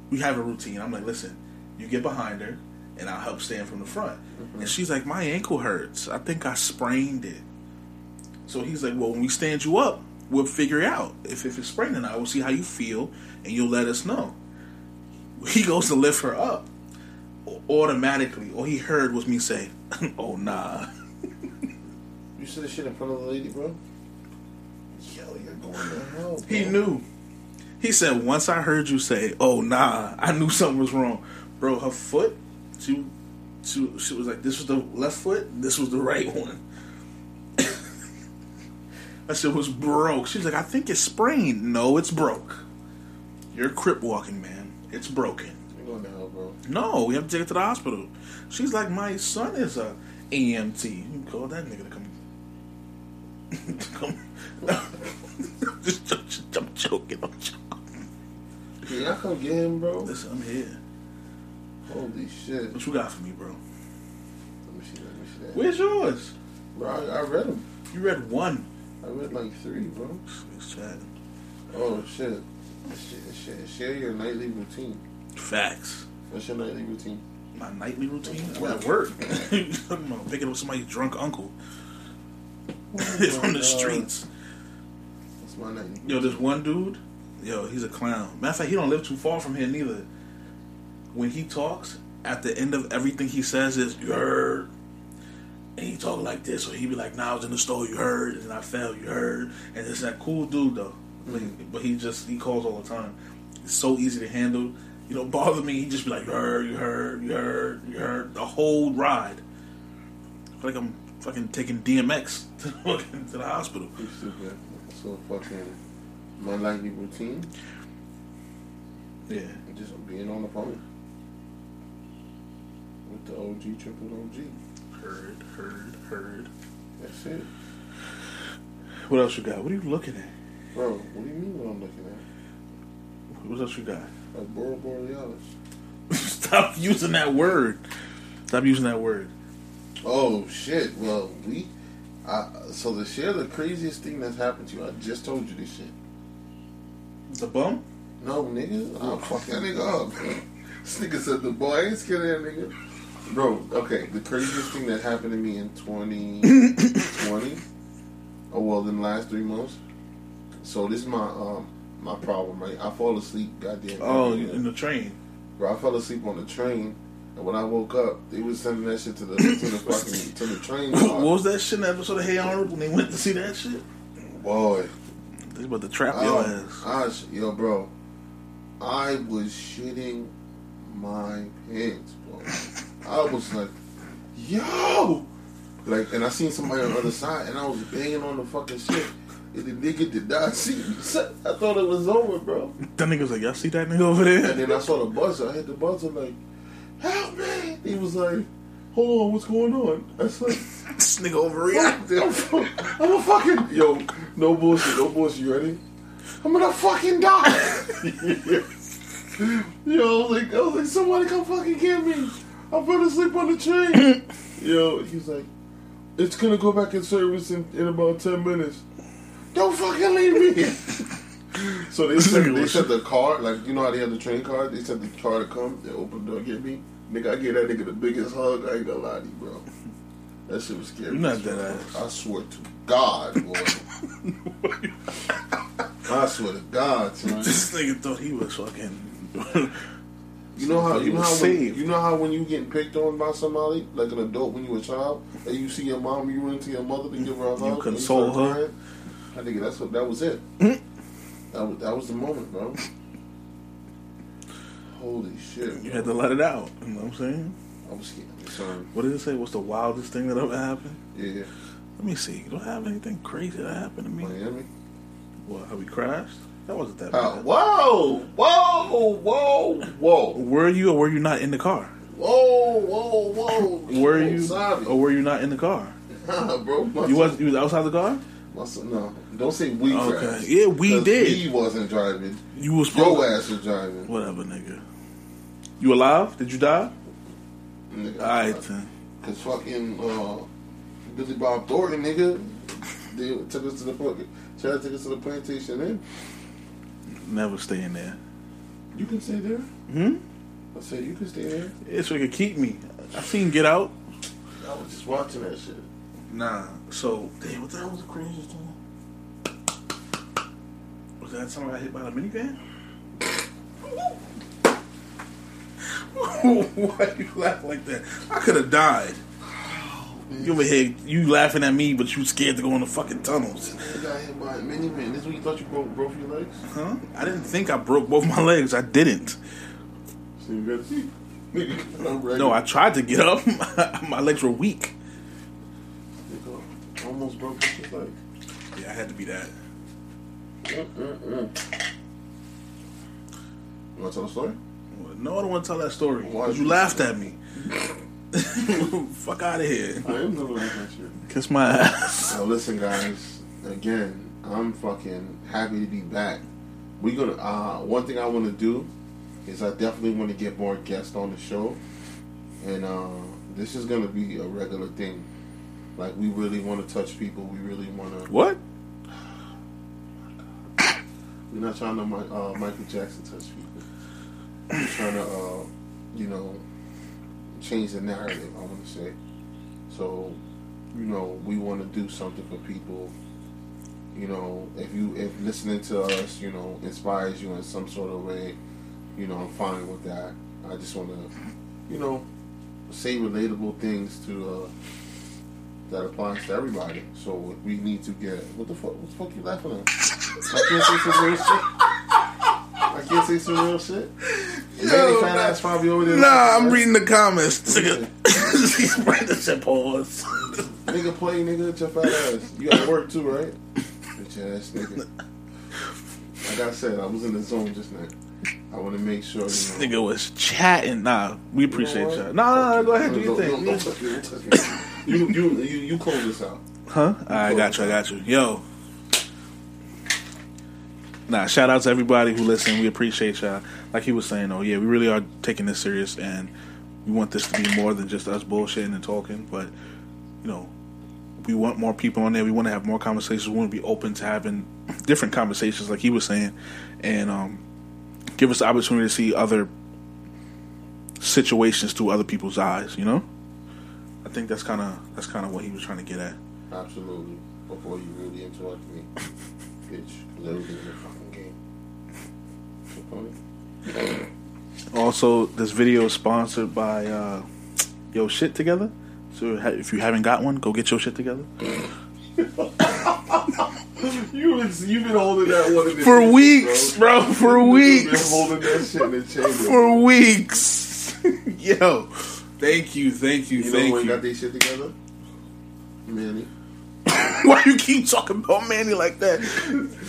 we have a routine. I'm like, listen, you get behind her, and I'll help stand from the front. Mm-hmm. And she's like, my ankle hurts. I think I sprained it. So he's like, well, when we stand you up, we'll figure it out. If, if it's sprained or not, we'll see how you feel, and you'll let us know. He goes to lift her up. Automatically, all he heard was me say, oh, nah. you said the shit in front of the lady, bro? Yo, you're going to hell, bro. He knew. He said, once I heard you say, "Oh nah," I knew something was wrong, bro. Her foot, she, she, she was like, "This was the left foot. This was the right one." I said, "Was broke." She's like, "I think it's sprained." No, it's broke. You're crip walking, man. It's broken. You're going to hell, bro. No, we have to take it to the hospital. She's like, "My son is a EMT. You can call that nigga to come." come. I'm joking. I'm joking. Can y'all come get him, bro? Listen, I'm here. Holy shit. What you got for me, bro? Let me see that. Let me see that. Where's yours? Bro, I, I read them. You read one. I read like three, bro. It's chatting. Oh, shit. Share, share your nightly routine. Facts. What's your nightly routine? My nightly routine? I'm at work. I'm picking up somebody's drunk uncle from the uh, streets. That's my nightly routine. Yo, this one dude, Yo, he's a clown. Matter of fact, he don't live too far from here neither. When he talks, at the end of everything he says is "you heard," and he talk like this, or he be like, "Now nah, I was in the store, you heard, and I fell, you heard," and it's that cool dude though. Mm-hmm. But he just he calls all the time. It's so easy to handle. You know, bother me. He just be like, "You heard, you heard, you heard, you heard," the whole ride. I feel like I'm fucking taking DMX to, to the hospital. So fucking my nightly routine. Yeah. Just being on the phone with the OG triple OG. Heard, heard, heard. That's it. What else you got? What are you looking at? Bro, what do you mean what I'm looking at? What else you got? Aurora Borealis. Stop using that word. Stop using that word. Oh shit! Well, we, I, so to share the craziest thing that's happened to you, I just told you this shit. The bum? No, nigga. I'll fuck that nigga up. this nigga said the boy. I ain't scared of that nigga. Bro, okay, the craziest thing that happened to me in 2020, oh, well, in the last three months. So this is my um, my problem, right? I fall asleep, goddamn. Oh, in the train. Bro, I fell asleep on the train, and when I woke up, they was sending that shit to the to the fucking to the train. What was that shit in the episode of Hey Arnold when they went to see that shit? Boy, they about to trap your oh, ass. I, yo, bro, I was shitting my pants, bro. I was like, yo, like, and I seen somebody on the other side, and I was banging on the fucking shit. And the nigga did not see me. I thought it was over, bro. That nigga was like, y'all see that nigga over there? And then I saw the buzzer. I hit the buzzer like, help me. He was like, hold on, what's going on? I was like, this nigga overreacted. I'm, I'm a fucking yo. No bullshit. No bullshit. You ready? I'm gonna fucking die. Yo, I was like, I was like, somebody come fucking get me. I'm gonna on the train. Yo, he's like, it's gonna go back in service in, in about ten minutes. Don't fucking leave me. so they said they said the car, like you know how they have the train car. They said the car to come, they open the door, get me. Nigga, I gave that nigga the biggest hug. I ain't gonna lie to you, bro. That shit was scary. You're not that ass. I swear to God, boy. I swear to God, son. This nigga thought he was fucking. You know how you know how when, you know how when you getting picked on by somebody, like an adult when you were a child, and you see your mom, you run to your mother to give her a hug, you console her. crying? I think that's what that was it. Hmm? that was that was the moment, bro. Holy shit! You had to let it out. You know what I'm saying? I was scared. Son. What did it say? What's the wildest thing that ever happened? Yeah, Let me see. Do I have anything crazy that happened to me? Miami. What? How we crashed? That wasn't that Uh, bad. whoa, whoa, whoa, whoa, Were you or were you not in the car? whoa, whoa, whoa. Were Oh, you Sorry. or were you not in the car? Nah, bro. My You son- was you was outside the car? my son- no, don't say we Okay. crashed. Yeah, we did. We wasn't driving. You was Your ass was driving. Whatever, nigga. You alive? Did you die? Nigga, Alright then. Cause fucking uh, Billy Bob Thornton, nigga, they took us to the fucking, tried to take us to the plantation. Then Never stay in there. you can stay there. Hmm? I said you can stay there. It's so it could keep me. I seen Get Out. I was just watching that shit. Nah. So damn, what the hell was the craziest one? Was that time I got hit by the minivan? Why you laugh like that? I could have died. You over here, you laughing at me, but you scared to go in the fucking tunnels, You got hit by a minivan. This is you thought you broke both your legs. huh? I didn't think I broke both my legs. I didn't. So you gotta see. Nigga, I'm ready. No, I tried to get up. my legs were weak. Almost broke your legs. Yeah, I had to be that. Mm-mm-mm. You wanna tell a story? No, I don't want to tell that story. Because you laughed at me. Fuck out of here. I am never like that shit. Kiss my ass. Now listen, guys. Again, I'm fucking happy to be back. We gonna. Uh, one thing I want to do is I definitely want to get more guests on the show, and uh, this is gonna be a regular thing. Like we really want to touch people. We really want to. What? We're not trying to uh, Michael Jackson touch people. We're trying to, uh, you know, change the narrative. I want to say. So, you know, we want to do something for people. You know, if you if listening to us, you know, inspires you in some sort of way, you know, I'm fine with that. I just want to, you know, say relatable things to uh, that applies to everybody. So we need to get what the fuck? What the fuck you laughing at? I can't say some. I can't say some real shit. Manny fat ass probably over there. Nah, I'm reading the comments. Nigga, Brandon said pause. Nigga play, nigga, with your fat ass. You gotta work too, right? Bitch ass nigga. Like I said, I was in the zone just now. I want to make sure, you know. Nigga was chatting. Nah, we appreciate what? y'all. Nah, nah, nah, go ahead, do your thing. touch me, don't touch me. You, you, you, you close this out. Huh? I got you, I got you. Yo. Nah, shout out to everybody who listened. We appreciate y'all. Like he was saying, oh yeah, we really are taking this serious and we want this to be more than just us bullshitting and talking, but you know, we want more people on there. We want to have more conversations. We want to be open to having different conversations, like he was saying, and um, give us the opportunity to see other situations through other people's eyes. You know, I think that's kind of that's kind of what he was trying to get at. Absolutely. Before you really interrupt me, bitch. In the fucking game. Also, this video is sponsored by uh, Yo Shit Together. So if you haven't got one, go get your shit together. You you've been holding that one in For weeks, bro. For You've weeks. holding that shit in the chamber. For weeks. Yo, thank you, thank you, you know thank when you. got their shit together? Manny. Why you keep talking about Manny like that?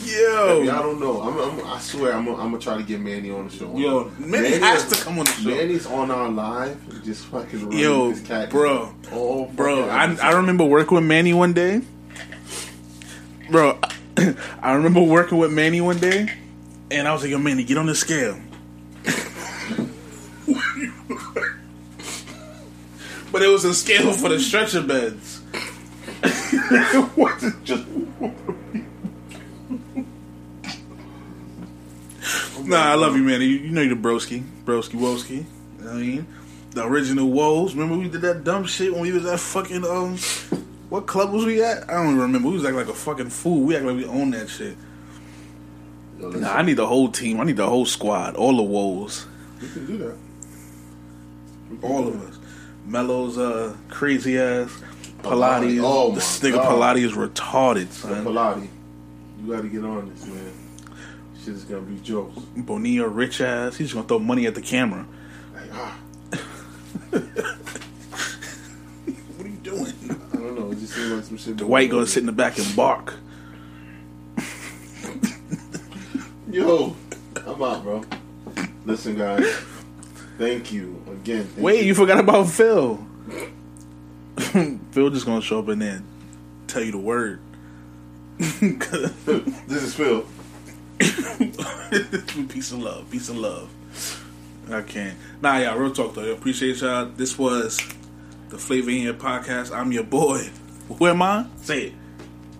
Yo, I don't know. I'm, I'm, I swear, I'm, I'm gonna try to get Manny on the show. yo, Manny has to come on the show. Manny's on our live, just fucking Yo, his cat. bro. oh, Bro, I, I remember working with Manny one day. Bro, I remember working with Manny one day, and I was like, "Yo, Manny, get on the scale." but it was a scale for the stretcher beds. it wasn't just. nah, I love you, man. You, you know you're the broski, broski, woski. You know what I mean, the original woes. Remember we did that dumb shit when we was at fucking um, what club was we at? I don't even remember. We was acting like a fucking fool. We act like we own that shit. Yo, Nah, I need the whole team. I need the whole squad. All the woes. We can do that. Can All do of that. us. Mello's uh crazy ass. Pilates. Oh my this nigga God. Pilates is retarded, So, son. Pilates, you got to get on this, man. Shit is gonna be jokes. Bonilla rich ass. He's gonna throw money at the camera. Like, ah, What are you doing? I don't know. It just seems like some shit. The white gonna sit in the back and bark. Yo, I'm out, bro. Listen, guys. Thank you again. Thank Wait, you forgot about Phil. Phil just gonna show up and then tell you the word. This is Phil. peace and love, peace and love. I can't. Nah, yeah, real talk though. I appreciate y'all. This was the Flavor in Your podcast. I'm your boy. Who am I? Say it.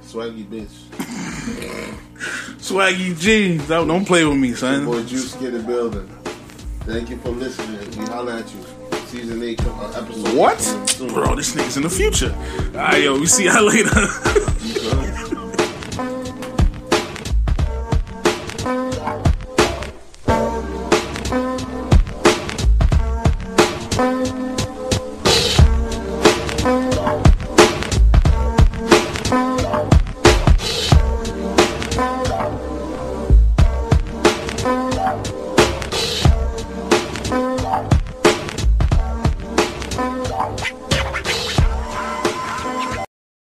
Swaggy bitch. Swaggy G. Don't, don't play with me, son. Boy Juice get the building. Thank you for listening. We holla at you. Season 8 uh, episode. What? Bro, this nigga's in the future. Alright, yo, we see y'all later. You feel me?